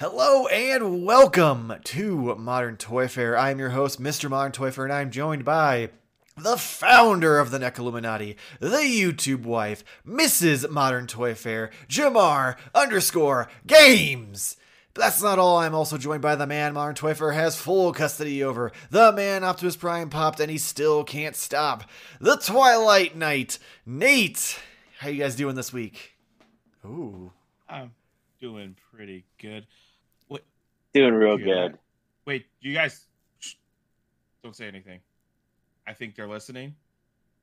Hello and welcome to Modern Toy Fair. I'm your host, Mr. Modern Toy Fair, and I'm joined by the founder of the NECA Illuminati, the YouTube wife, Mrs. Modern Toy Fair, Jamar underscore Games. But that's not all. I'm also joined by the man Modern Toy Fair has full custody over. The man Optimus Prime popped and he still can't stop. The Twilight Knight, Nate. How you guys doing this week? Ooh. I'm doing pretty good. What? Doing real you good. Wait, you guys shh, don't say anything. I think they're listening,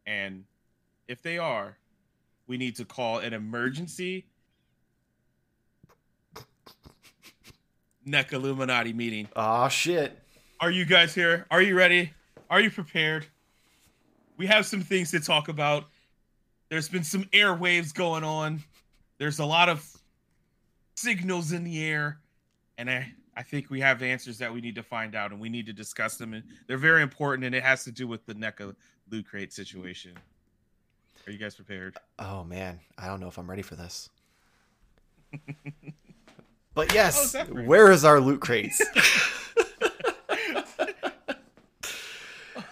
and if they are, we need to call an emergency NECA Illuminati meeting. Aw, shit. Are you guys here? Are you ready? Are you prepared? We have some things to talk about. There's been some airwaves going on. There's a lot of signals in the air, and I I think we have answers that we need to find out, and we need to discuss them. And they're very important, and it has to do with the NECA loot crate situation. Are you guys prepared? Oh man, I don't know if I'm ready for this. But Oh, yes, right? where is our loot crates?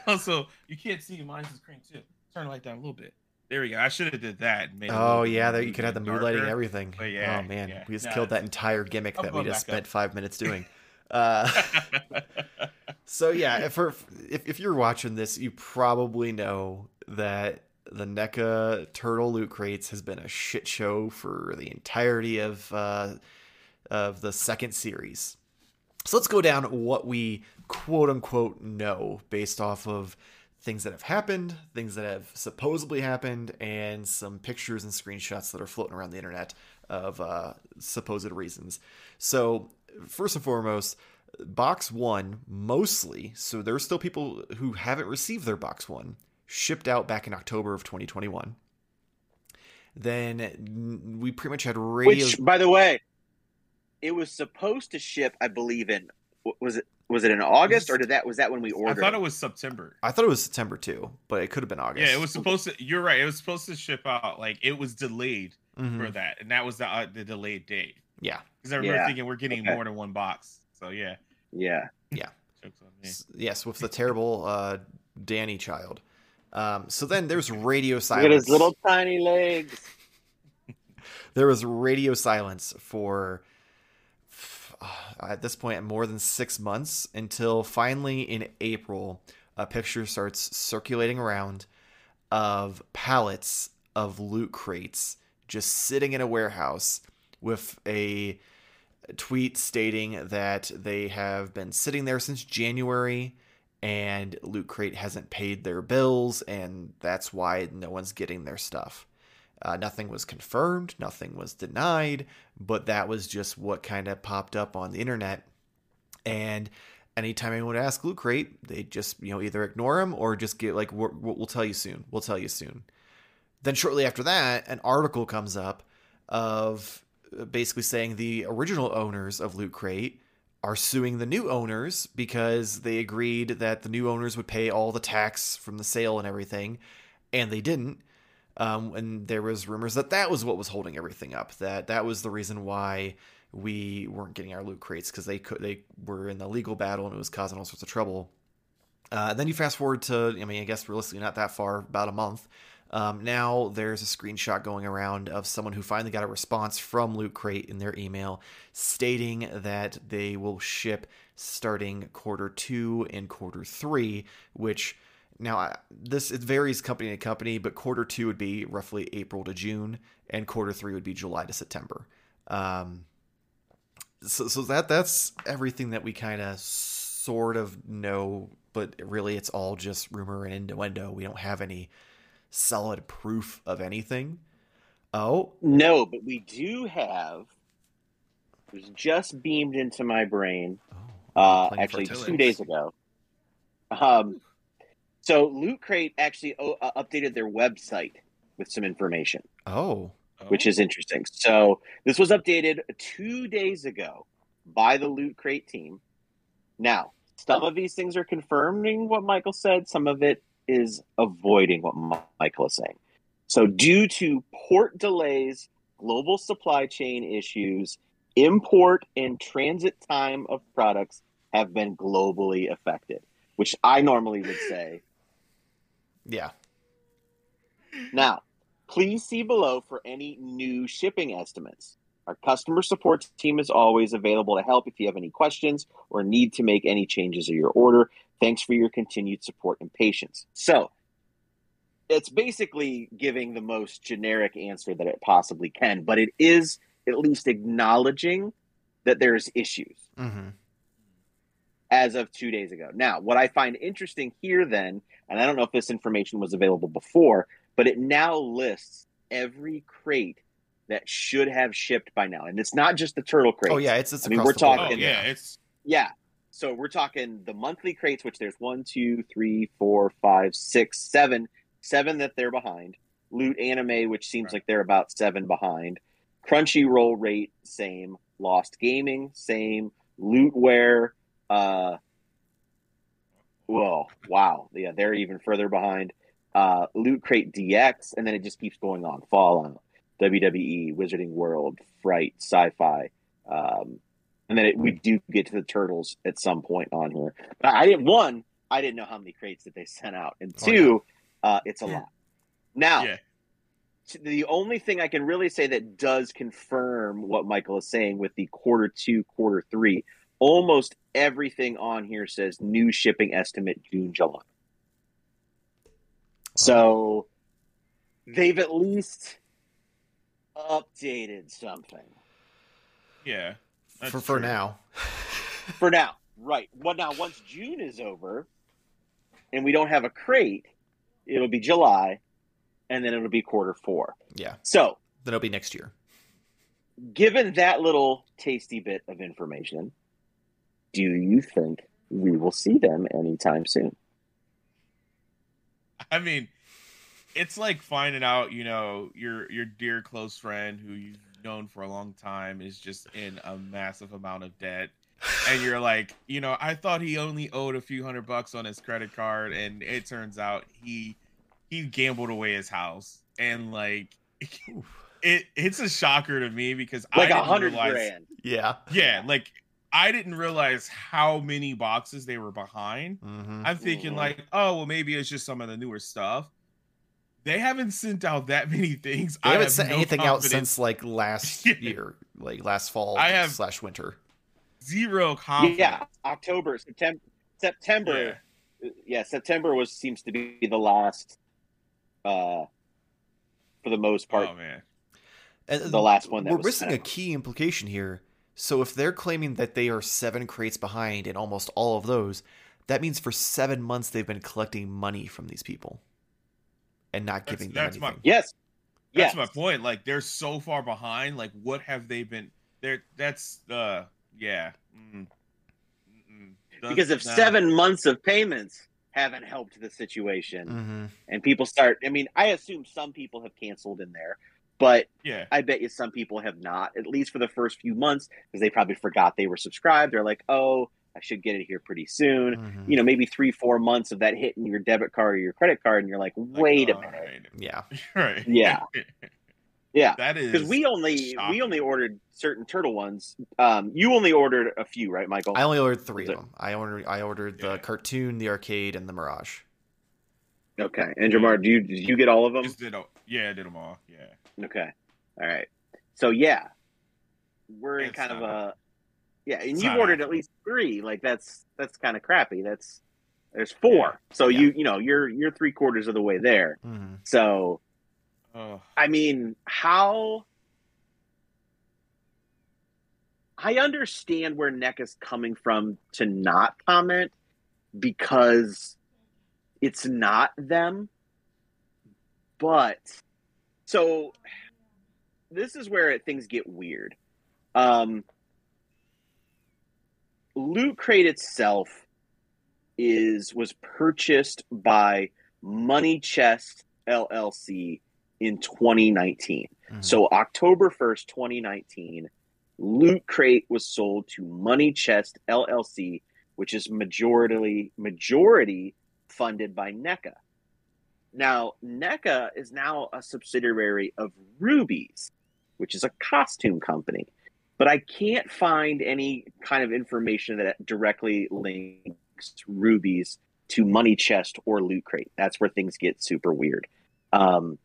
Also, you can't see mine's is screen too. Turn the light down a little bit. There we go. I should have did that. oh yeah, there you could have the mood lighting and everything. Yeah, oh man, yeah. we just No, killed that entire gimmick that we just back up. spent five minutes doing. Uh, so yeah, for, if if you're watching this, you probably know that the NECA Turtle loot crates has been a shit show for the entirety of uh, of the second series. So let's go down what we quote unquote know based off of things that have happened, things that have supposedly happened, and some pictures and screenshots that are floating around the internet of uh, supposed reasons. So, first and foremost, box one mostly, so there's still people who haven't received their box one, shipped out back in October of 2021. Then we pretty much had radio. Which, by the way, it was supposed to ship. I believe in was it was it in August or did that was that when we ordered? I thought it was September. I thought it was September too, but it could have been August. Yeah, it was supposed to. You're right. It was supposed to ship out. Like it was delayed Mhm. for that, and that was the uh, the delayed date. Yeah. Because I remember Yeah. thinking we're getting Okay. more than one box. So yeah, Yeah, yeah. on. S- Yes, with the terrible uh, Danny child. Um, so then there's radio look silence. at his little tiny legs. There was radio silence for Uh, at this point more than six months until finally in April a picture starts circulating around of pallets of loot crates just sitting in a warehouse with a tweet stating that they have been sitting there since January and Loot Crate hasn't paid their bills and that's why no one's getting their stuff. Uh, nothing was confirmed, nothing was denied, but that was just what kind of popped up on the internet. And anytime anyone would ask Loot Crate, they just you know either ignore them or just get like we're, we'll tell you soon, we'll tell you soon. Then shortly after that, an article comes up of uh, basically saying the original owners of Loot Crate are suing the new owners because they agreed that the new owners would pay all the tax from the sale and everything, and they didn't. Um, and there was rumors that that was what was holding everything up. That that was the reason why we weren't getting our loot crates because they could they were in the legal battle and it was causing all sorts of trouble. Uh, then you fast forward to I mean I guess realistically not that far about a month. Um, now there's a screenshot going around of someone who finally got a response from Loot Crate in their email stating that they will ship starting quarter two and quarter three, which now I- this it varies company to company, but quarter two would be roughly April to June, and quarter three would be July to September. Um, so so that that's everything that we kind of sort of know, but really it's all just rumor and innuendo. We don't have any solid proof of anything. Oh, No, but we do have. It was just beamed into my brain. oh Uh, actually, two days ago. Um, so Loot Crate actually uh, uh, updated their website with some information. Oh, which is interesting. So this was updated two days ago by the Loot Crate team. Now, some of these things are confirming what Michael said. Some of it is avoiding what Mi- Michael is saying. So, due to port delays, global supply chain issues, import and transit time of products have been globally affected, which I normally would say. Yeah. Now, please see below for any new shipping estimates. Our customer support team is always available to help if you have any questions or need to make any changes in your order. Thanks for your continued support and patience. So, it's basically giving the most generic answer that it possibly can, but it is at least acknowledging that there's issues Mm-hmm. As of two days ago. Now, what I find interesting here, then, and I don't know if this information was available before, but it now lists every crate that should have shipped by now, and it's not just the turtle crate. Oh yeah, it's it's I mean, we're the board. Oh talking- yeah, it's Yeah. So we're talking the monthly crates, which there's one, two, three, four, five, six, seven, seven that they're behind. Loot Anime, which seems Right. like they're about seven behind. Crunchyroll rate, same. Loot Gaming, same. Lootware, uh, whoa, wow, yeah, they're even further behind. Uh, Loot Crate DX, and then it just keeps going on. Fallout, WWE, Wizarding World, Fright, Sci-Fi, um, and then it, we do get to the turtles at some point on here. But I didn't one, I didn't know how many crates that they sent out, and Oh, two, uh, it's a Yeah. lot. Now, yeah. the only thing I can really say that does confirm what Michael is saying with the quarter two, quarter three, almost everything on here says new shipping estimate June, July. So they've at least updated something Yeah. That's for for now. for now. Right. Well, now once June is over and we don't have a crate, it'll be July and then it'll be quarter four. Yeah, So then it'll be next year. given that little tasty bit of information, do you think we will see them anytime soon? I mean, it's like finding out, you know, your your dear close friend who you've known for a long time is just in a massive amount of debt. And you're like, you know, I thought he only owed a few hundred bucks on his credit card, and it turns out he he gambled away his house. And like it it's a shocker to me because I Like a didn't hundred realize grand. Yeah. Yeah, like I didn't realize how many boxes they were behind. hmm I'm thinking Mhm. like, oh well, maybe it's just some of the newer stuff. They haven't sent out that many things. They I haven't have sent no anything out since like last Yeah. year, like last fall I have- slash winter. zero confidence. Yeah, October, September, September. Yeah. Yeah. September was seems to be the last, uh, for the most part. Oh man. And The last one that we're was missing a key implication here. So if they're claiming that they are seven crates behind in almost all of those, that means for seven months they've been collecting money from these people and not That's- giving them that's my- Yes. That's yes. my point. Like they're so far behind. Like what have they been? They're that's uh yeah. Mm, mm, does- Because if nah. seven months of payments haven't helped the situation, hmm and people start, I mean, I assume some people have canceled in there, but yeah, I bet you some people have not, at least for the first few months, because they probably forgot they were subscribed. They're like, oh, I should get it here pretty soon. hmm You know, maybe three, four months of that hitting your debit card or your credit card, and you're like, Like, wait a all minute. Yeah. right, right. Yeah. Yeah. that is Because we only shocking. we only ordered certain turtle ones. Um, you only ordered a few, right, Michael? I only ordered three Was of it- them. I ordered I ordered the cartoon, the arcade, and the Mirage. okay. And Jamar, do you did you get all of them? Just did all, yeah, I did them all. Yeah, Okay. All right. So yeah, we're in It's kind of a yeah, and it's you've ordered at least three. Like that's that's kind of crappy. That's there's four. So Yeah. you you know you're you're three quarters of the way there. hmm So oh, I mean, how I understand where NECA is coming from to not comment because it's not them. But so this is where things get weird. Um, Loot Crate itself is was purchased by Money Chest LLC in 2019. Mhm. So October 1st, 2019, Loot Crate was sold to Money Chest LLC, which is majority majority funded by NECA. Now, NECA is now a subsidiary of Rubies, which is a costume company. but I can't find any kind of information that directly links rubies to money chest or loot crate. That's where things get super weird. Um,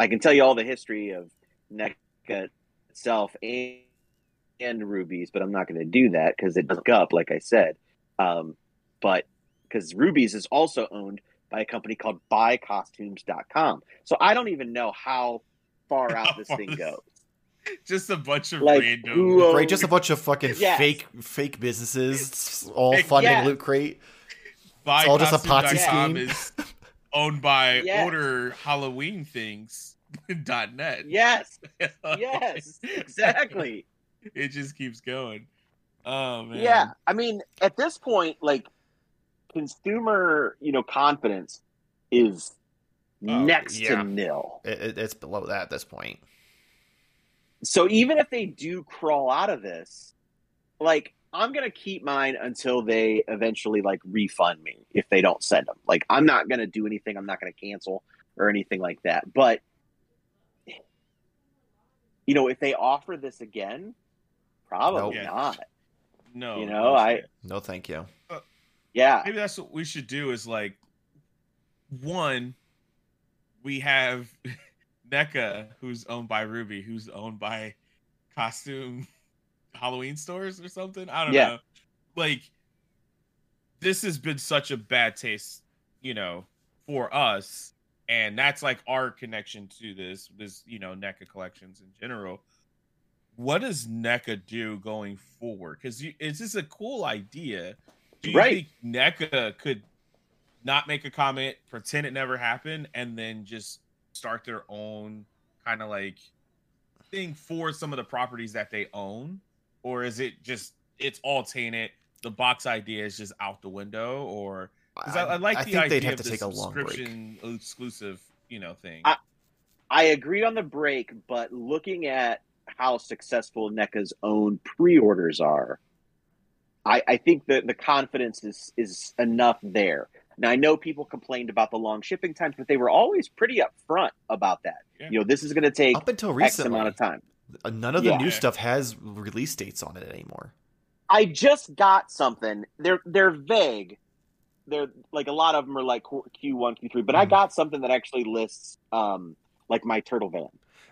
I can tell you all the history of NECA itself and, and rubies, but I'm not going to do that because it doesn't up, like I said. Um, but because rubies is also owned by a company called buycostumes.com. So I don't even know how far out this thing goes. Just a bunch of Like, random. who Right, just a bunch of fucking Yes. fake fake businesses all Fake- funding yeah. Loot Crate. Buy all just a Costume Ponzi dot com scheme. is owned by Yes. Order Halloween Things dot net. Yes, yes, exactly. it just keeps going. Oh man. Yeah, I mean, at this point, like consumer, you know, confidence is Oh, next yeah. to nil. It, it- it's below that at this point. So even if they do crawl out of this, like I'm gonna keep mine until they eventually like refund me if they don't send them. Like I'm not gonna do anything. I'm not gonna cancel or anything like that. But you know, if they offer this again, probably Nope. not. No. You no know, I- No, thank you. Yeah, maybe that's what we should do is like one we have NECA who's owned by Ruby, who's owned by costume Halloween stores or something. I don't Yeah. know. Like this has been such a bad taste, you know, for us. And that's like our connection to this, this, you know, NECA collections in general. What does NECA do going forward? Because it's just a cool idea. Do you Right. think NECA could not make a comment, pretend it never happened, and then just start their own kind of like thing for some of the properties that they own? Or is it just it's all tainted? The box idea is just out the window, or I, I like I the think idea they'd have of to the take a long break. subscription exclusive, you know, thing. I- I agree on the break, but looking at how successful NECA's own pre-orders are, I, I think that the confidence is is enough there. Now I know people complained about the long shipping times, but they were always pretty upfront about that. Yeah. You know, this is going to take Up until X recently, amount of time. uh, none of the Yeah. new stuff has release dates on it anymore. I just got something. They're they're vague. They're like a lot of them are like Q one, Q three, but I Mhm. got something that actually lists um like my turtle van.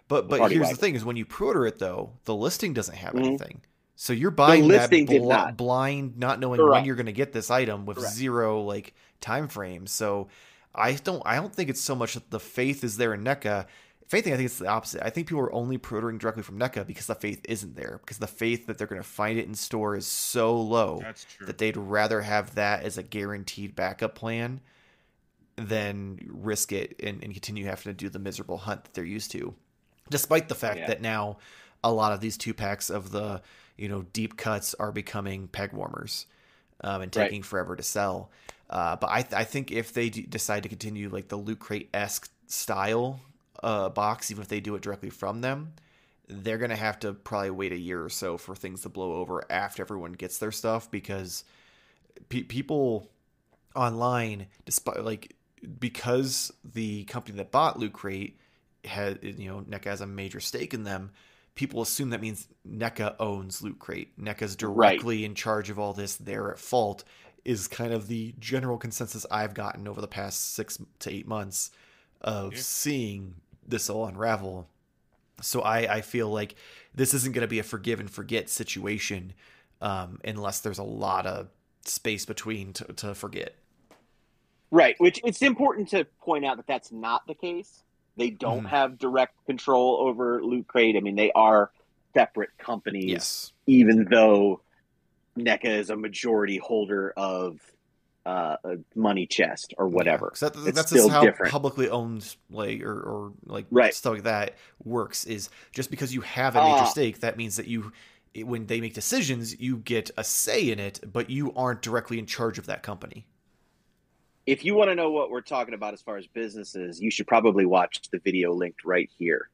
But but here's wagon. the thing: is when you pre-order it though, the listing doesn't have Mhm. anything. So you're buying that listing did bl- not. blind, not knowing when you're going to get this item with Correct. zero like time frame. So I don't I don't think it's so much that the faith is there in NECA. If anything, I think it's the opposite. I think people are only pre-ordering directly from NECA because the faith isn't there. Because the faith that they're going to find it in store is so low That's true. that they'd rather have that as a guaranteed backup plan than risk it and, and continue having to do the miserable hunt that they're used to. Despite the fact Yeah. that now a lot of these two packs of the you know deep cuts are becoming peg warmers um, and Right. taking forever to sell. Uh, but I, th- I think if they d- decide to continue like the loot crate esque style uh, box, even if they do it directly from them, they're gonna have to probably wait a year or so for things to blow over after everyone gets their stuff because pe- people online, despite like because the company that bought Loot Crate had you know NECA has a major stake in them. People assume that means NECA owns Loot Crate. NECA's directly in charge of all this. They're at fault. Is kind of the general consensus I've gotten over the past six to eight months of Yeah. seeing this all unravel. So I, I feel like this isn't going to be a forgive and forget situation um, unless there's a lot of space between to, to forget. Right, which it's important to point out that that's not the case. They don't Mhm. have direct control over Loot Crate. I mean, they are separate companies, Yes. even though NECA is a majority holder of uh, a Money Chest or whatever. Yeah, that, that's still how different. publicly owned like or, or like Right. stuff like that works. Is just because you have a major Ah. stake, that means that you, when they make decisions, you get a say in it, but you aren't directly in charge of that company. If you want to know what we're talking about as far as businesses, you should probably watch the video linked right here.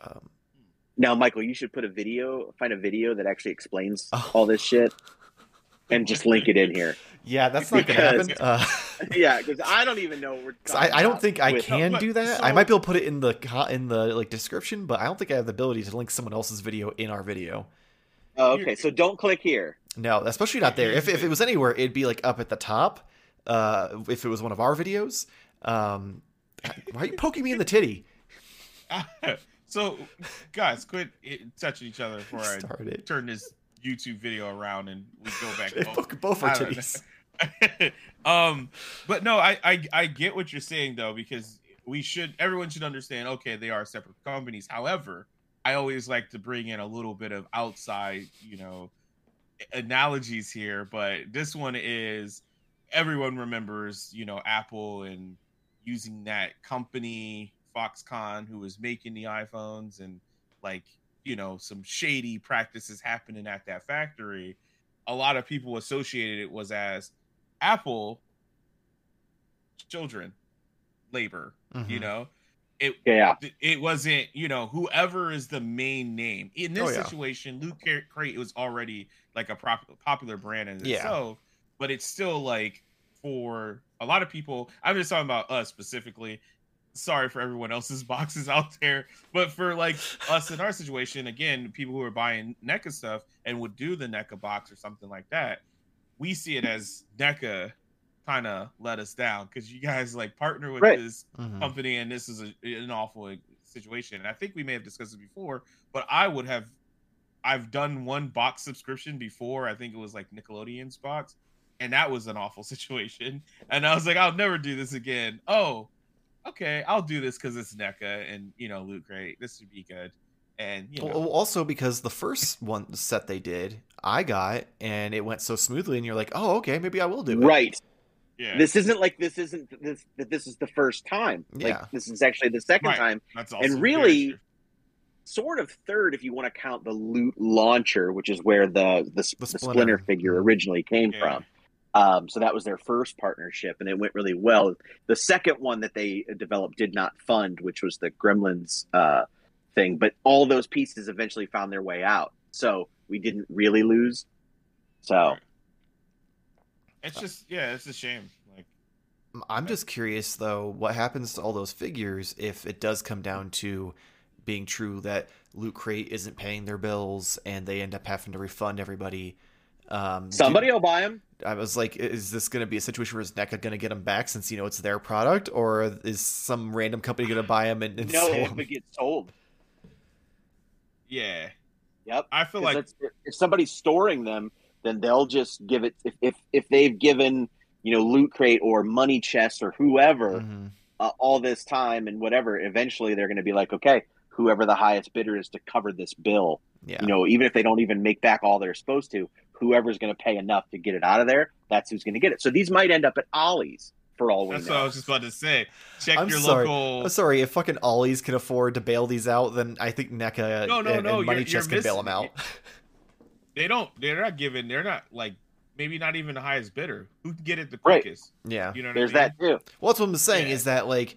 Um, Now, Michael, you should put a video, find a video that actually explains Oh. all this shit, and just link it in here. yeah, that's not Because- happen. Uh, yeah, because I don't even know what we're. I, I don't think I can do that. so- I might be able to put it in the in the like description, but I don't think I have the ability to link someone else's video in our video. Oh, okay, so don't click here. No, especially not there. If if it was anywhere, it'd be like up at the top. Uh, if it was one of our videos, um, why are you poking me in the titty? so, guys, quit touching each other before I Started. turn this YouTube video around and we go back. Poke both our titties. um, but no, I, I I get what you're saying though because we should everyone should understand. Okay, they are separate companies. However, I always like to bring in a little bit of outside, you know, analogies here. But this one is everyone remembers, you know, Apple and using that company Foxconn who was making the iPhones and like you know some shady practices happening at that factory. A lot of people associated it was as Apple children labor. You Mhm. know, it Yeah, it wasn't you know whoever is the main name in this Oh, yeah. situation. Luke Car- Crate was already like a prop- popular brand in Yeah. itself, but it's still like for a lot of people. I'm just talking about us specifically. Sorry for everyone else's boxes out there, but for like us in our situation, again, people who are buying NECA stuff and would do the NECA box or something like that, we see it as NECA kind of let us down because you guys like partner with Right. this Mhm. company and this is a, an awful situation and i think we may have discussed it before but i would have i've done one box subscription before i think it was like nickelodeon's box and that was an awful situation and i was like i'll never do this again oh okay i'll do this because it's neca and you know loot crate this would be good and you know Well, also because the first one set they did, I got, and it went so smoothly, and you're like, oh, okay, maybe I will do it. right. yeah This isn't like this isn't this that this is the first time. Yeah. Like this is actually the second Right. time. that's also and really- Sort of third if you want to count the loot launcher, which is where the the, the, Splinter. splinter. figure mm-hmm. originally came Yeah. from. Um, so that was their first partnership, and it went really well. The second one that they developed did not fund, which was the Gremlins uh, thing, but all those pieces eventually found their way out. So we didn't really lose. So it's just yeah it's a shame like I'm just curious though, what happens to all those figures if it does come down to being true that Loot Crate isn't paying their bills and they end up having to refund everybody. Um, do- somebody will buy them. I was like, is this going to be a situation where is NECA going to get them back since you know it's their product, or is some random company going to buy them and, and No, sell if 'em? it gets sold. yeah Yep. i feel like if somebody's storing them, then they'll just give it. If if, if they've given you know loot crate or money chest or whoever Mhm. uh, all this time and whatever, eventually they're going to be like, okay, whoever the highest bidder is to cover this bill, Yeah. you know, even if they don't even make back all they're supposed to, whoever's going to pay enough to get it out of there, that's who's going to get it. So these might end up at Ollie's for all we That's know. what I was just about to say. Check I'm your sorry. local. I'm sorry, if fucking Ollie's can afford to bail these out, then I think NECA No, no, and, no, and Money you're- Chest you're can bail them out. They don't. They're not giving. They're not like maybe not even the highest bidder. Who can get it the Right. quickest? yeah. You know what There's I mean? that too. Well, that's what I'm saying Yeah. is that like,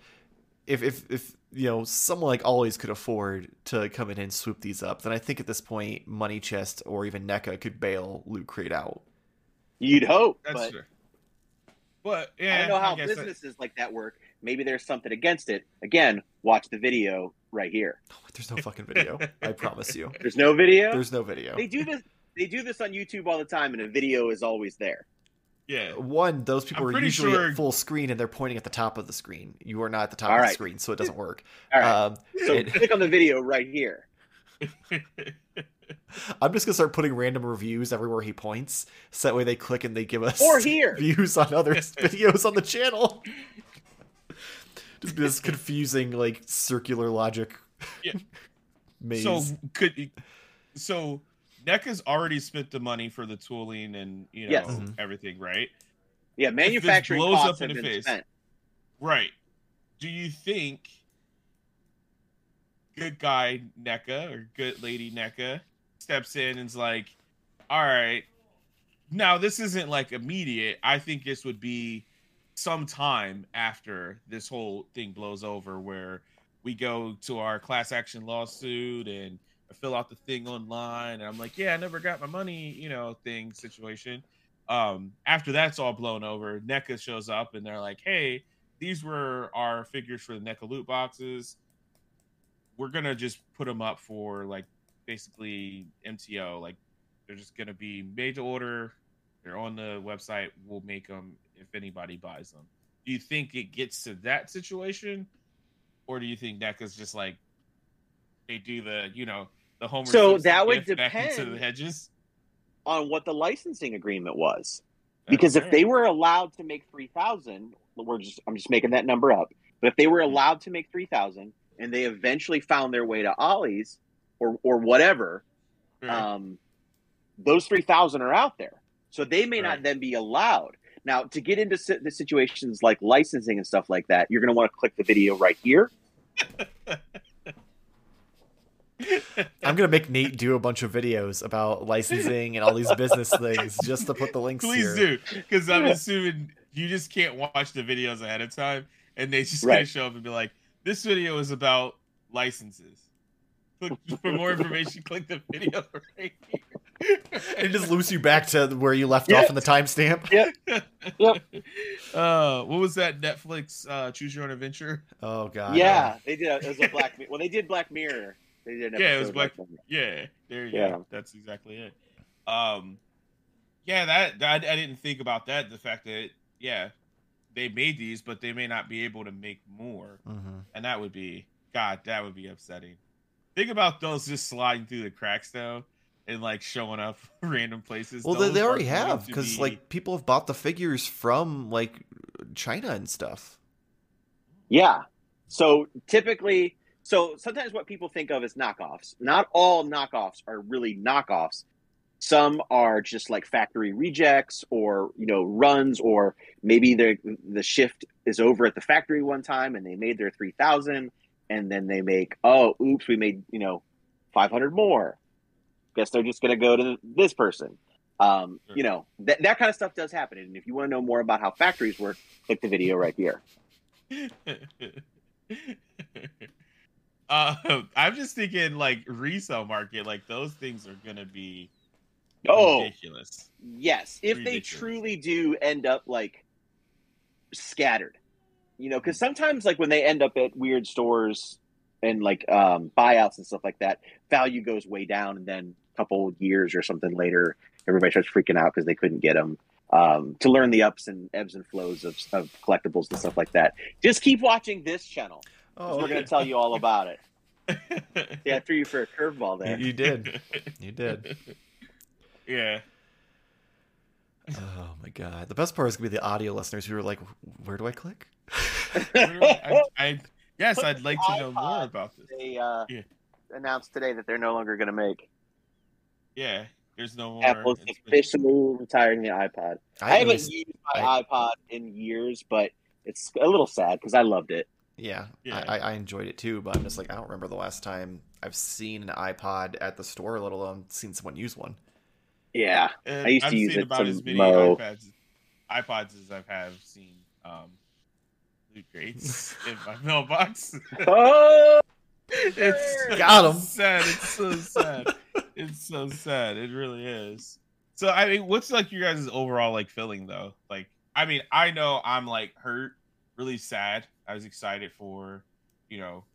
if if if you know someone like Ollie's could afford to come in and swoop these up, then I think at this point Money Chest or even NECA could bail Loot Crate out. You'd hope, That's but true. But yeah, I don't know how guess that- businesses like that work. Maybe there's something against it. Again, watch the video right here. Oh, there's no fucking video. I promise you. There's no video. There's no video. They do this. They do this on YouTube all the time, and a video is always there. Yeah. One, those people I'm are usually sure- at full screen and they're pointing at the top of the screen. You are not at the top All of the screen, so it doesn't work. All right. Um, so it- click on the video right here. I'm just gonna start putting random reviews everywhere he points, so that way they click and they give us Or here. views on other videos on the channel. Just this confusing, like circular logic Yeah. maze. so could so NECA's already spent the money for the tooling and you know Yes. Mhm. everything, right? Yeah, manufacturing blows costs up in have the been face. spent. Right. Do you think good guy NECA or good lady NECA steps in and's like, all right, now this isn't like immediate. I think this would be some time after this whole thing blows over where we go to our class action lawsuit and I fill out the thing online and I'm like, yeah, I never got my money, you know, thing situation. Um, after that's all blown over, NECA shows up and they're like, hey, these were our figures for the NECA loot boxes. We're gonna just put them up for like basically MTO, like they're just gonna be made to order. They're on the website. We'll make them if anybody buys them. Do you think it gets to that situation, or do you think NECA's just like they do the you know the Homer? So Simpson that would depend. the hedges. on what the licensing agreement was. Because if they were allowed to make three thousand, we're just I'm just making that number up. But if they were allowed to make three thousand, and they eventually found their way to Ollie's or or whatever, Right. um, those three thousand are out there, so they may Right. not then be allowed. Now, to get into si- the situations like licensing and stuff like that, you're going to want to click the video right here. I'm gonna make Nate do a bunch of videos about licensing and all these business things just to put the links Please here. do, because I'm assuming you just can't watch the videos ahead of time, and they just gonna show up and be like, "This video is about licenses." Click for more information. Click the video right here. And it just loops you back to where you left Yeah. off in the timestamp. Yep. here. Uh, what was that Netflix uh, Choose Your Own Adventure? Oh god. yeah, they did. A, it was a Black. Mi- Well, they did Black Mirror. They did. An Yeah, it was Black- like. Yeah, there you Yeah. go. That's exactly it. Um, yeah, that, that I didn't think about that. The fact that yeah, they made these, but they may not be able to make more. hmm and that would be God. That would be upsetting. Think about those just sliding through the cracks though, and like showing up random places. Well, they, Those they already have because be- like people have bought the figures from like China and stuff. Yeah. So typically, so sometimes what people think of as knockoffs, not all knockoffs are really knockoffs. Some are just like factory rejects or, you know, runs, or maybe the the shift is over at the factory one time and they made their 3000 and then they make, oh, oops, we made, you know, 500 more. Guess they're just going to go to this person. Um, You know, that, that kind of stuff does happen. And if you want to know more about how factories work, click the video right here. uh, I'm just thinking like resale market, like those things are gonna be Oh, ridiculous. Yes, if they truly do end up like scattered, you know, because sometimes like when they end up at weird stores and like um, buyouts and stuff like that, value goes way down, and then a couple years or something later, everybody starts freaking out because they couldn't get them. Um, to learn the ups and ebbs and flows of, of collectibles and stuff like that, just keep watching this channel. 'Cause Oh, we're going to tell you all about it. Yeah, I threw you for a curveball there. you did. You did. Yeah. Oh my god. The best part is gonna be the audio listeners who are like, "Where do I click?" I, I, I, yes, I'd like to know more about this. They uh, Yeah. announced today that they're no longer going to make. Yeah, there's no more. Apple's it's been- officially retiring the iPod. I, really haven't used my iPod in years, but it's a little sad because I loved it. Yeah, Yeah. I, I enjoyed it too, but I'm just like I don't remember the last time I've seen an iPod at the store, let alone seen someone use one. Yeah, And I used to I've use seen it about as many mow. iPads, iPods as I've have seen um, loot crates in my mailbox. oh, it's got it's sad. It's so sad. it's so sad. It really is. So I mean, what's like your guys' overall like feeling though? Like, I mean, I know I'm like hurt, really sad. I was excited for, you know,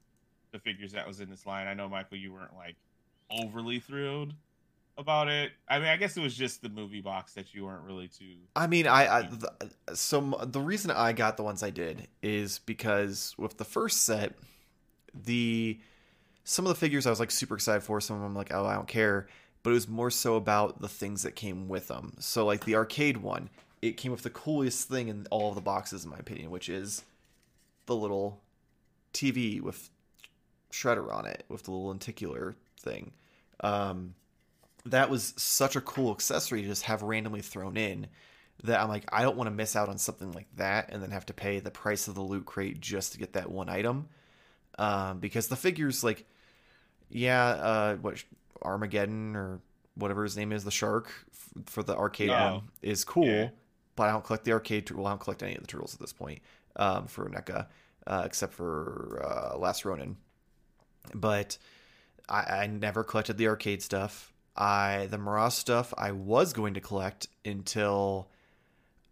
the figures that was in this line. I know Michael, you weren't like overly thrilled about it. I mean, I guess it was just the movie box that you weren't really too. I mean, I, I the, so the reason I got the ones I did is because with the first set, the some of the figures I was like super excited for. Some of them like, oh, I don't care. But it was more so about the things that came with them. So like the arcade one, it came with the coolest thing in all of the boxes, in my opinion, which is the little TV with Shredder on it, with the little lenticular thing. Um, that was such a cool accessory to just have randomly thrown in that I'm like, I don't want to miss out on something like that and then have to pay the price of the loot crate just to get that one item. Um, because the figures, like, yeah, uh, what Armageddon or whatever his name is, the shark f- for the arcade Oh. one is cool, Yeah. But I don't collect the arcade. Well, I don't collect any of the turtles at this point um, for NECA, uh, except for uh, Last Ronin. But I, I never collected the arcade stuff. I the Mirage stuff I was going to collect until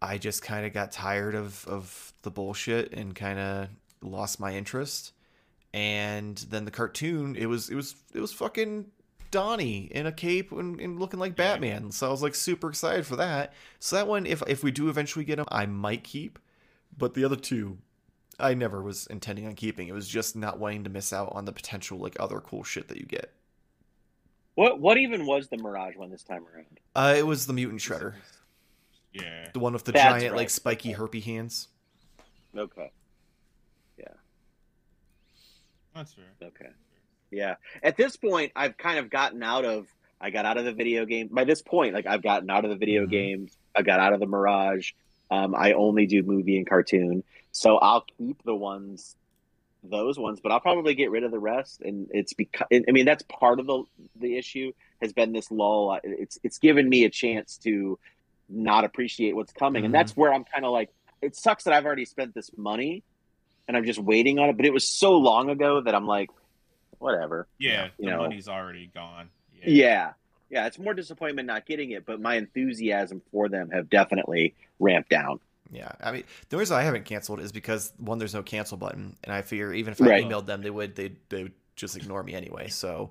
I just kind of got tired of of the bullshit and kind of lost my interest. And then the cartoon, it was it was it was fucking Donnie in a cape and, and looking like Batman. So I was like super excited for that. So that one, if if we do eventually get him, I might keep. But the other two, I never was intending on keeping. It was just not wanting to miss out on the potential like other cool shit that you get. What what even was the Mirage one this time around? Uh, it was the mutant shredder, Yeah. the one with the That's giant right. like spiky herpy hands. Okay. Yeah. That's fair. Okay. Yeah. At this point, I've kind of gotten out of. I got out of the video game. By this point, like I've gotten out of the video Mhm. games. I got out of the Mirage. Um, I only do movie and cartoon. So I'll keep the ones, those ones, but I'll probably get rid of the rest. And it's because I mean that's part of the the issue has been this lull. It's it's given me a chance to not appreciate what's coming, Mhm. and that's where I'm kind of like. It sucks that I've already spent this money, and I'm just waiting on it. But it was so long ago that I'm like, whatever. Yeah, You the know. money's already gone. Yeah. Yeah. Yeah, it's more disappointment not getting it, but my enthusiasm for them have definitely ramped down. Yeah, I mean, the reason I haven't canceled is because one, there's no cancel button, and I figure even if I Right. emailed them, they would they they would just ignore me anyway. So,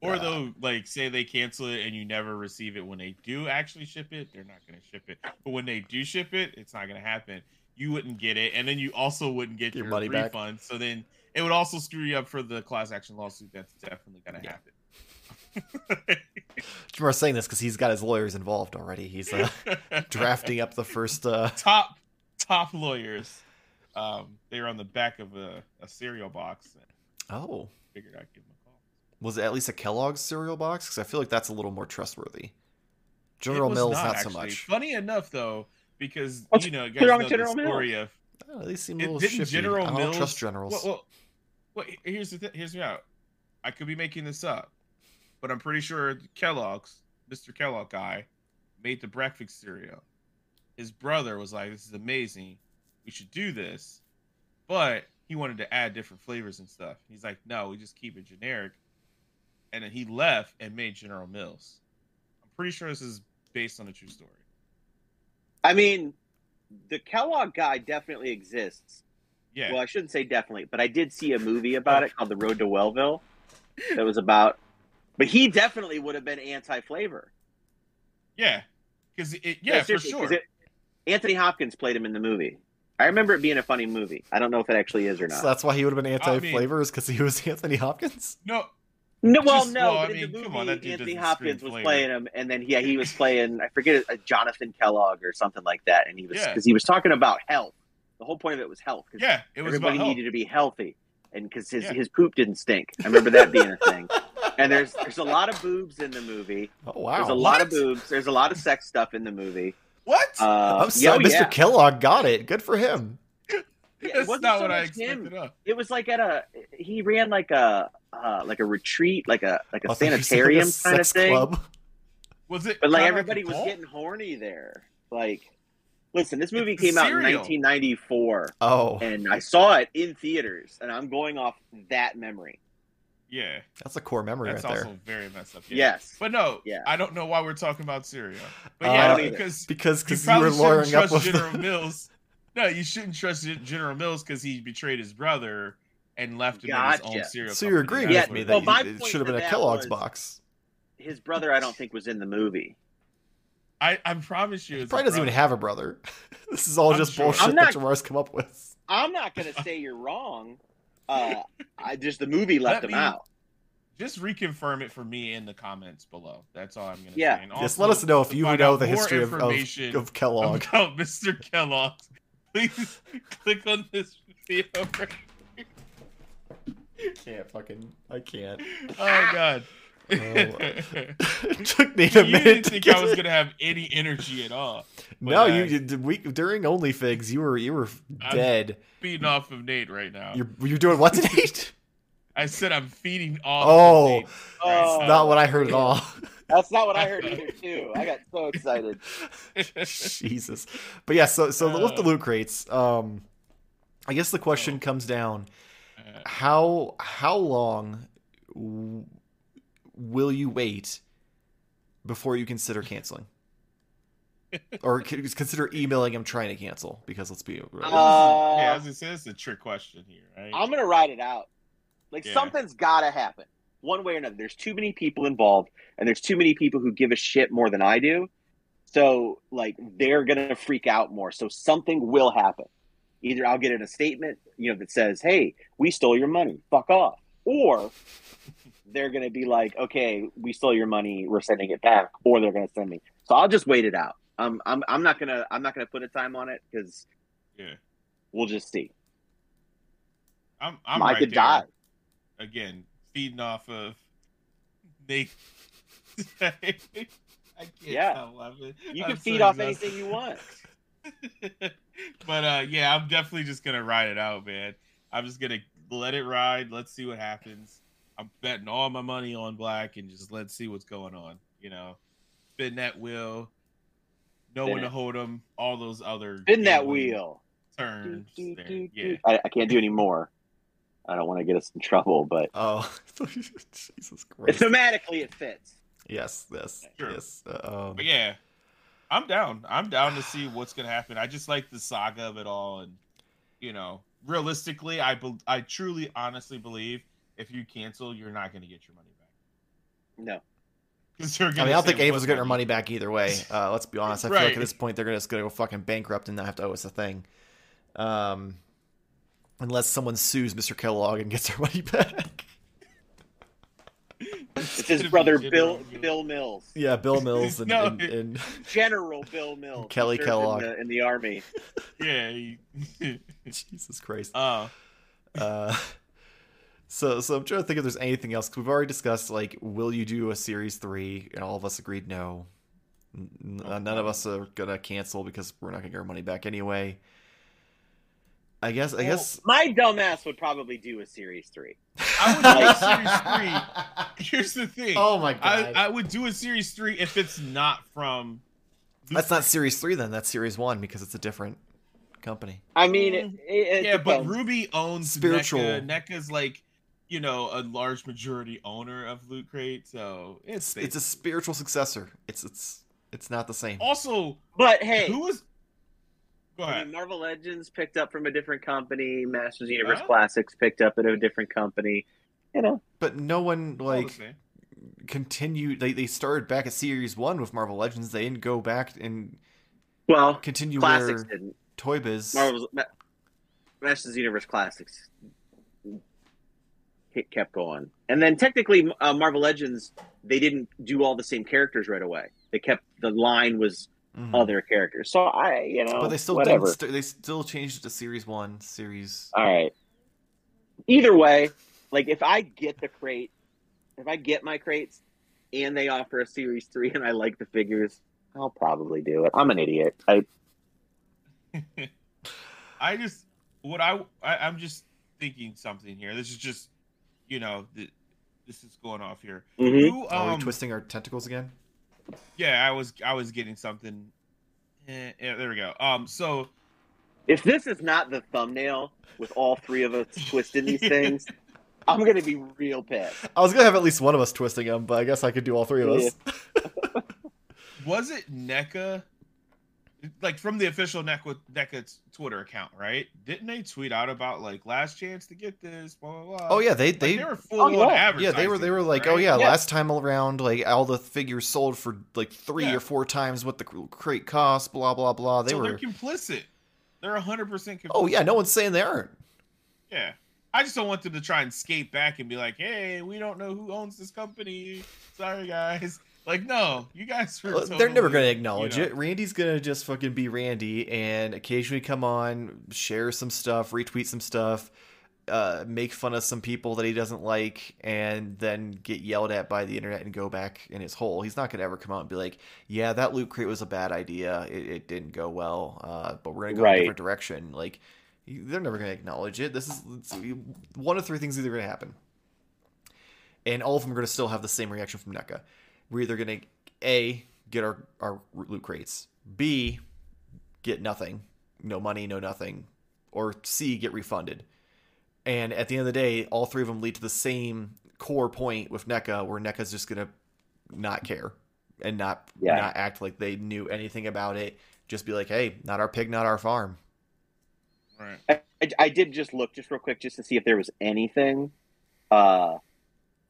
Or uh, though, like, say they cancel it and you never receive it when they do actually ship it, they're not going to ship it. But when they do ship it, it's not going to happen. You wouldn't get it, and then you also wouldn't get Your your, money back. So then it would also screw you up for the class action lawsuit. That's definitely going to Yeah. happen. Jamar saying this because he's got his lawyers involved already. He's uh, drafting up the first. Uh, top top lawyers. Um, they were on the back of a, a cereal box. And oh, figured I'd give them a call. was it at least a Kellogg's cereal box? Because I feel like that's a little more trustworthy. General Mills, not, so much. Funny enough, though, because What's you know, you guys know the General Mills? story of Oh, they seem a it, little didn't shifty. General I don't Mills trust generals. Well, well, well, here's the th- here's me out. I could be making this up, but I'm pretty sure Kellogg's, Mr. Kellogg guy, made the breakfast cereal. His brother was like, "This is amazing. We should do this," but he wanted to add different flavors and stuff. He's like, "No, we just keep it generic." And then he left and made General Mills. I'm pretty sure this is based on a true story. I mean, the Kellogg guy definitely exists. Yeah. Well, I shouldn't say definitely, but I did see a movie about it called The Road to Wellville that was about. But he definitely would have been anti-flavor. Yeah, because it. Yeah, for seriously, sure. 'cause it- Anthony Hopkins played him in the movie. I remember it being a funny movie. I don't know if it actually is or not. So that's why he would have been I mean- anti-flavors because he was Anthony Hopkins. no, No, well, Just- no, well, I but in mean, the movie, on, Anthony Hopkins was flavor. playing him, and then yeah, he was playing. I forget a Jonathan Kellogg or something like that, and he was Yeah. because he was talking about health. The whole point of it was health. 'cause yeah, it was about everybody needed to be healthy, and because his Yeah. his poop didn't stink. I remember that being a thing. And there's there's a lot of boobs in the movie. Oh wow! There's a lot of boobs. There's a lot of sex stuff in the movie. What? Uh, I'm sorry, yo, Mr. yeah. Kellogg got it. Good for him. Yeah, it That's wasn't not so what I much him. expected. It was like at a he ran like a uh, like a retreat, like a like a I thought you said, like, sanitarium kind of thing. club. Was it? But like everybody a was getting horny there. Like, listen, this movie It's came out in 1994, Oh, and I saw it in theaters, and I'm going off that memory. Yeah, that's a core memory that's right also there. very messed up. Yeah. Yes. But no, Yeah. I don't know why we're talking about cereal. But Uh, yeah, I because Because you because you, were lawyering up with General the, Mills. No, you shouldn't trust Gen- Mills because he betrayed his brother and left him in his own Gotcha. cereal. So you're company. agreeing Yeah, with me that my you- it should have been a Kellogg's box. His brother, I don't think, was in the movie. I, I promise you, He it's probably doesn't even have a brother. this is all I'm just sure. bullshit I'm that not- Jamar's come up with. I'm not going to say you're wrong. Uh, I just the movie left Let him me- out. Just reconfirm it for me in the comments below. That's all I'm gonna Yeah. say. And Just let us know if you know the history of, of, of Kellogg. about Mr. Kellogg. Please click on this video. right can't fucking. I can't. Oh God. Oh. it took me you a minute didn't to think get I was it. gonna have any energy at all. No, uh, you you we during OnlyFigs you were you were I'm- dead. Feeding off of Nate right now. You're you're doing what to Nate? I said I'm feeding off. Oh. of Nate. Oh, Right, Not what I heard at all. That's not what I heard either. Too. I got so excited. Jesus. But yeah, so so with the Uh. loot crates, um I guess the question Oh. comes down Uh, how how long w- will you wait before you consider canceling? or consider emailing him trying to cancel because let's be real. Uh, yeah, as I said, it's a trick question here, right? I'm gonna ride it out. Like Yeah. something's gotta happen. one way or another. There's too many people involved, and there's too many people who give a shit more than I do. So like they're gonna freak out more. So something will happen. Either I'll get in a statement, you know, that says, "Hey, we stole your money, fuck off," or they're gonna be like, "Okay, we stole your money, we're sending it back," or they're gonna send me. So I'll just wait it out. I'm I'm I'm not gonna I'm not gonna put a time on it because Yeah. we'll just see. I'm I'm I right could there. die. Again, feeding off of Nate. I can't Yeah. laughing. You I'm can so feed off exhausted. anything you want. but uh yeah, I'm definitely just gonna ride it out, man. I'm just gonna let it ride. Let's see what happens. I'm betting all my money on black and just let's see what's going on. You know, spin that wheel, know Spin when to hold them, all those other Spin that wheel. turns. Do, do, there. do, Yeah. I, I can't do any more. I don't want to get us in trouble, but Oh, Jesus Christ! thematically it fits. Yes, yes, Sure. yes. Uh, um, but yeah, I'm down. I'm down to see what's gonna happen. I just like the saga of it all, and you know, realistically, I bel I truly, honestly believe if you cancel, you're not gonna get your money back. No. I mean, I don't think anyone's "What getting their money back either way. Uh, let's be honest. I feel like Right. at this point they're gonna just gonna go fucking bankrupt and not have to owe us a thing, um, unless someone sues Mr. Kellogg and gets their money back. It's It's his brother Bill Bill Mills, yeah, Bill Mills and, No. and, and General Bill Mills, Kelly Kellogg. in the, in the army. Yeah. he- Jesus Christ. Oh, Uh, so so I'm trying to think if there's anything else. 'cause we've already discussed like, will you do a series three? And all of us agreed no. N- uh, none of us are gonna cancel because we're not gonna get our money back anyway. I guess. I Well, guess. my dumbass would probably do a series three. I would do a series three. Here's the thing. Oh my god. I would do a series three if it's not from. That's not series three then. That's series one because it's a different company. I mean, it, it, it yeah, but. Ruby owns Spiritual. NECA. NECA's like, you know, a large majority owner of Loot Crate, so it's It's it's a spiritual successor. It's it's it's not the same. also But hey, who was. Go I mean, Marvel Legends picked up from a different company. Masters Universe Huh? Classics picked up at a different company. You know, But no one All the like continued. They they started back at series one with Marvel Legends. They didn't go back and well, continue Classics where didn't. Toy Biz. Marvel's Ma- Masters Universe Classics it kept going, and then technically uh, Marvel Legends they didn't do all the same characters right away. They kept the line was Mhm. other characters. So I, you know, but they still whatever. St- they still changed it to series one, series. All right. Either way, like if I get the crate, if I get my crates and they offer a series three and I like the figures, I'll probably do it. I'm an idiot. I I just what I, I I'm just thinking something here. This is just you know th- this is going off here. Mhm. Who, Are we um, twisting our tentacles again? yeah, I was I was getting something. Eh, yeah, there we go. Um, so if this is not the thumbnail with all three of us twisting these things, I'm gonna be real pissed. I was gonna have at least one of us twisting them, but I guess I could do all three of us. was it NECA? Like from the official NECA, NECA Twitter account, right? Didn't they tweet out about like last chance to get this? Blah blah blah. Oh yeah, they Like, they they were full Oh, on yeah. advertising. yeah they were they were like, oh, right? oh yeah, Yeah. last time around, like all the figures sold for like three Yeah. or four times what the crate cost. Blah blah blah. They so were. they're complicit. They're hundred percent complicit. Oh yeah, no one's saying they aren't. Yeah. I just don't want them to try and skate back and be like, "Hey, we don't know who owns this company. Sorry, guys." Like, no, you guys were. Uh, They're never going to acknowledge you know- it. Randy's going to just fucking be Randy and occasionally come on, share some stuff, retweet some stuff, uh, make fun of some people that he doesn't like, and then get yelled at by the internet and go back in his hole. He's not going to ever come out and be like, "Yeah, that loot crate was a bad idea. It, it didn't go well, uh, but we're going to go in Right. a different direction." Like, they're never going to acknowledge it. This is one of three things either going to happen, and all of them are going to still have the same reaction from NECA. We're either going to a get our our loot crates, b get nothing, no money, no nothing, or c get refunded. And at the end of the day, all three of them lead to the same core point with NECA, where NECA's just going to not care and not Yeah. not act like they knew anything about it. Just be like, hey, not our pig, not our farm. Right. I, I did just look just real quick just to see if there was anything, uh,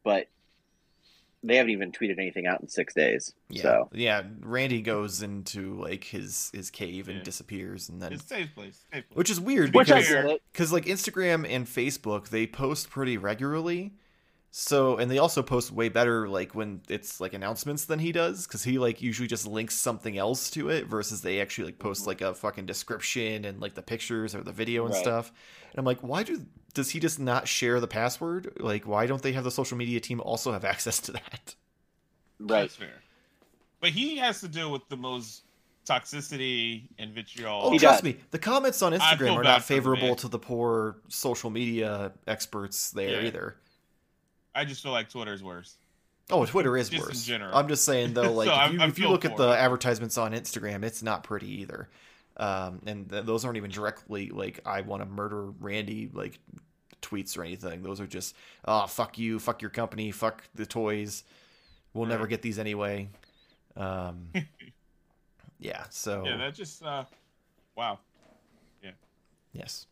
but they haven't even tweeted anything out in six days. Yeah, So yeah. Randy goes into like his his cave and Yeah. disappears, and then It's safe place. Safe place. which is weird because because like Instagram and Facebook they post pretty regularly. So and they also post way better like when it's like announcements than he does because he like usually just links something else to it versus they actually like post mm-hmm. like a fucking description and like the pictures or the video and Right. stuff. And I'm like, why do does he just not share the password? Like, why don't they have the social media team also have access to that? Right. That's fair. But he has to deal with the most toxicity and vitriol. Oh, He trust does. me, the comments on Instagram are not favorable to the poor social media experts there Yeah. either. I just feel like Twitter's worse. Oh, Twitter is Just in worse. general. I'm just saying though, like So if you, if you look at the it. advertisements on Instagram, it's not pretty either. Um, and th- those aren't even directly like I want to murder Randy like tweets or anything. Those are just oh fuck you, fuck your company, fuck the toys. We'll never get these anyway. Um, yeah. So Yeah, that just uh wow. Yeah. Yes.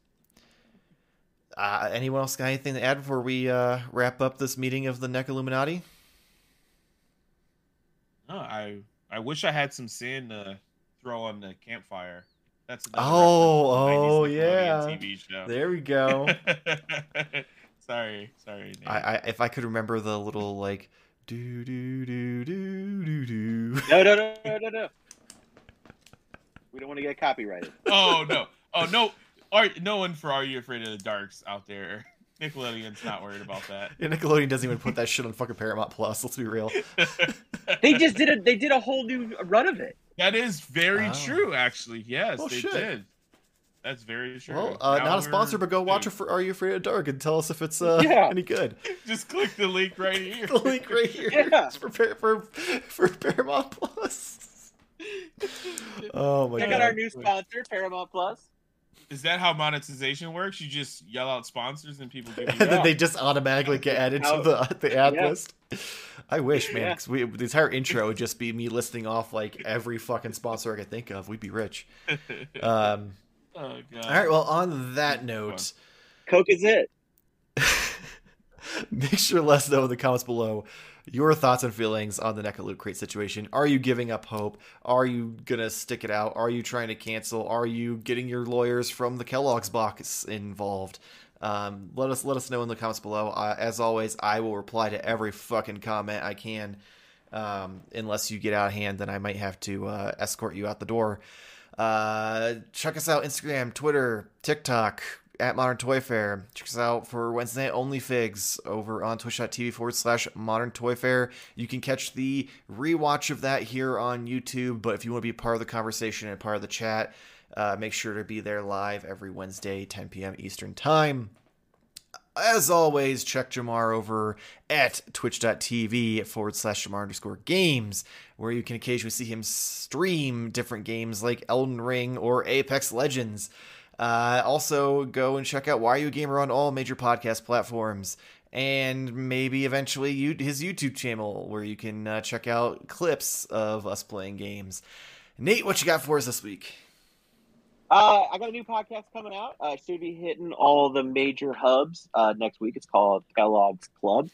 Uh, anyone else got anything to add before we uh, wrap up this meeting of the Neck Illuminati? No, I I wish I had some sin to throw on the campfire. That's Oh, reference to the oh, yeah. TV show. There we go. sorry, sorry. Nate. I, I if I could remember the little like do do do do do do. No, no, no, no, no, no. We don't want to get copyrighted. oh no, oh no, are no one for Are You Afraid of the Darks out there? Nickelodeon's not worried about that. Yeah, Nickelodeon doesn't even put that shit on fucking Paramount Plus. Let's be real. They just did a they did a whole new run of it. that is very Oh. true, actually. Yes, Oh, they shit. did. That's very true. Well, uh, not a sponsor, but go watch dude, it for Are You Afraid of the Dark and tell us if it's uh, Yeah. any good. Just click the link right here. The link right here Yeah. is for, for for Paramount Plus. Oh my Check god! Check out our new sponsor, Paramount Plus. Is that how monetization works? You just yell out sponsors and people give you. and then they just automatically get added to the the ad Yeah. list. I wish, man. Yeah. 'cause we, the entire intro would just be me listing off like every fucking sponsor I could think of. We'd be rich. Um, oh god. all right. Well, on that note, Coke is it. make sure to let us know in the comments below your thoughts and feelings on the NECA Loot Crate situation. Are you giving up hope? Are you gonna stick it out? Are you trying to cancel? Are you getting your lawyers from the Kellogg's box involved? Um, let us let us know in the comments below. Uh, as always, I will reply to every fucking comment I can. Um, unless you get out of hand, then I might have to uh, escort you out the door. Uh, check us out Instagram, Twitter, TikTok at Modern Toy Fair. Check us out for Wednesday night only figs over on twitch.tv forward slash Modern Toy Fair. You can catch the rewatch of that here on YouTube, but if you want to be part of the conversation and part of the chat, uh, make sure to be there live every Wednesday, 10 p.m. Eastern Time. As always, check Jamar over at twitch.tv forward slash Jamar underscore games, where you can occasionally see him stream different games like Elden Ring or Apex Legends. Uh, also, go and check out Why Are You a Gamer on all major podcast platforms. And maybe eventually you, his YouTube channel, where you can uh, check out clips of us playing games. Nate, what you got for us this week? Uh, I got a new podcast coming out. Uh, should be hitting all the major hubs uh, next week. It's called Kellogg's Club.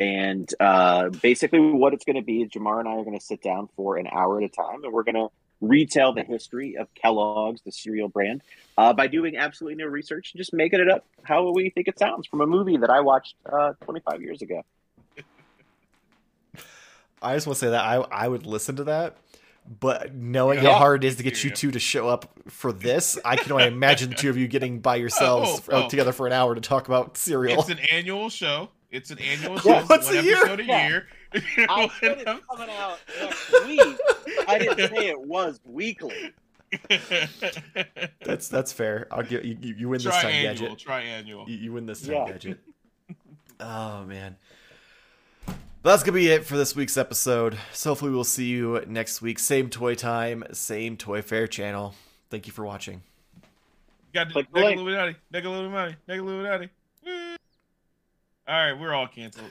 And uh, basically, what it's going to be is Jamar and I are going to sit down for an hour at a time, and we're going to retell the history of Kellogg's, the cereal brand, uh, by doing absolutely no research, and just making it up how we think it sounds from a movie that I watched uh, 25 years ago. I just want to say that I I would listen to that, but knowing Yeah. how hard it is to get you two to show up for this, I can only imagine the two of you getting by yourselves Oh, oh, out oh. together for an hour to talk about cereal. It's an annual show. It's an annual show. Yeah, It's once one a year. episode a Yeah. Year. I said it's coming out next week. I didn't say it was weekly. That's that's fair. I'll give you you, you win this time, Triannual. gadget. Triannual. You, you win this time, Yeah. gadget. oh man. But that's gonna be it for this week's episode. So hopefully we'll see you next week. Same toy time, same toy fair channel. Thank you for watching. Got Click the link. Illuminati. Neg Illuminati. Neg Illuminati. All right, we're all canceled.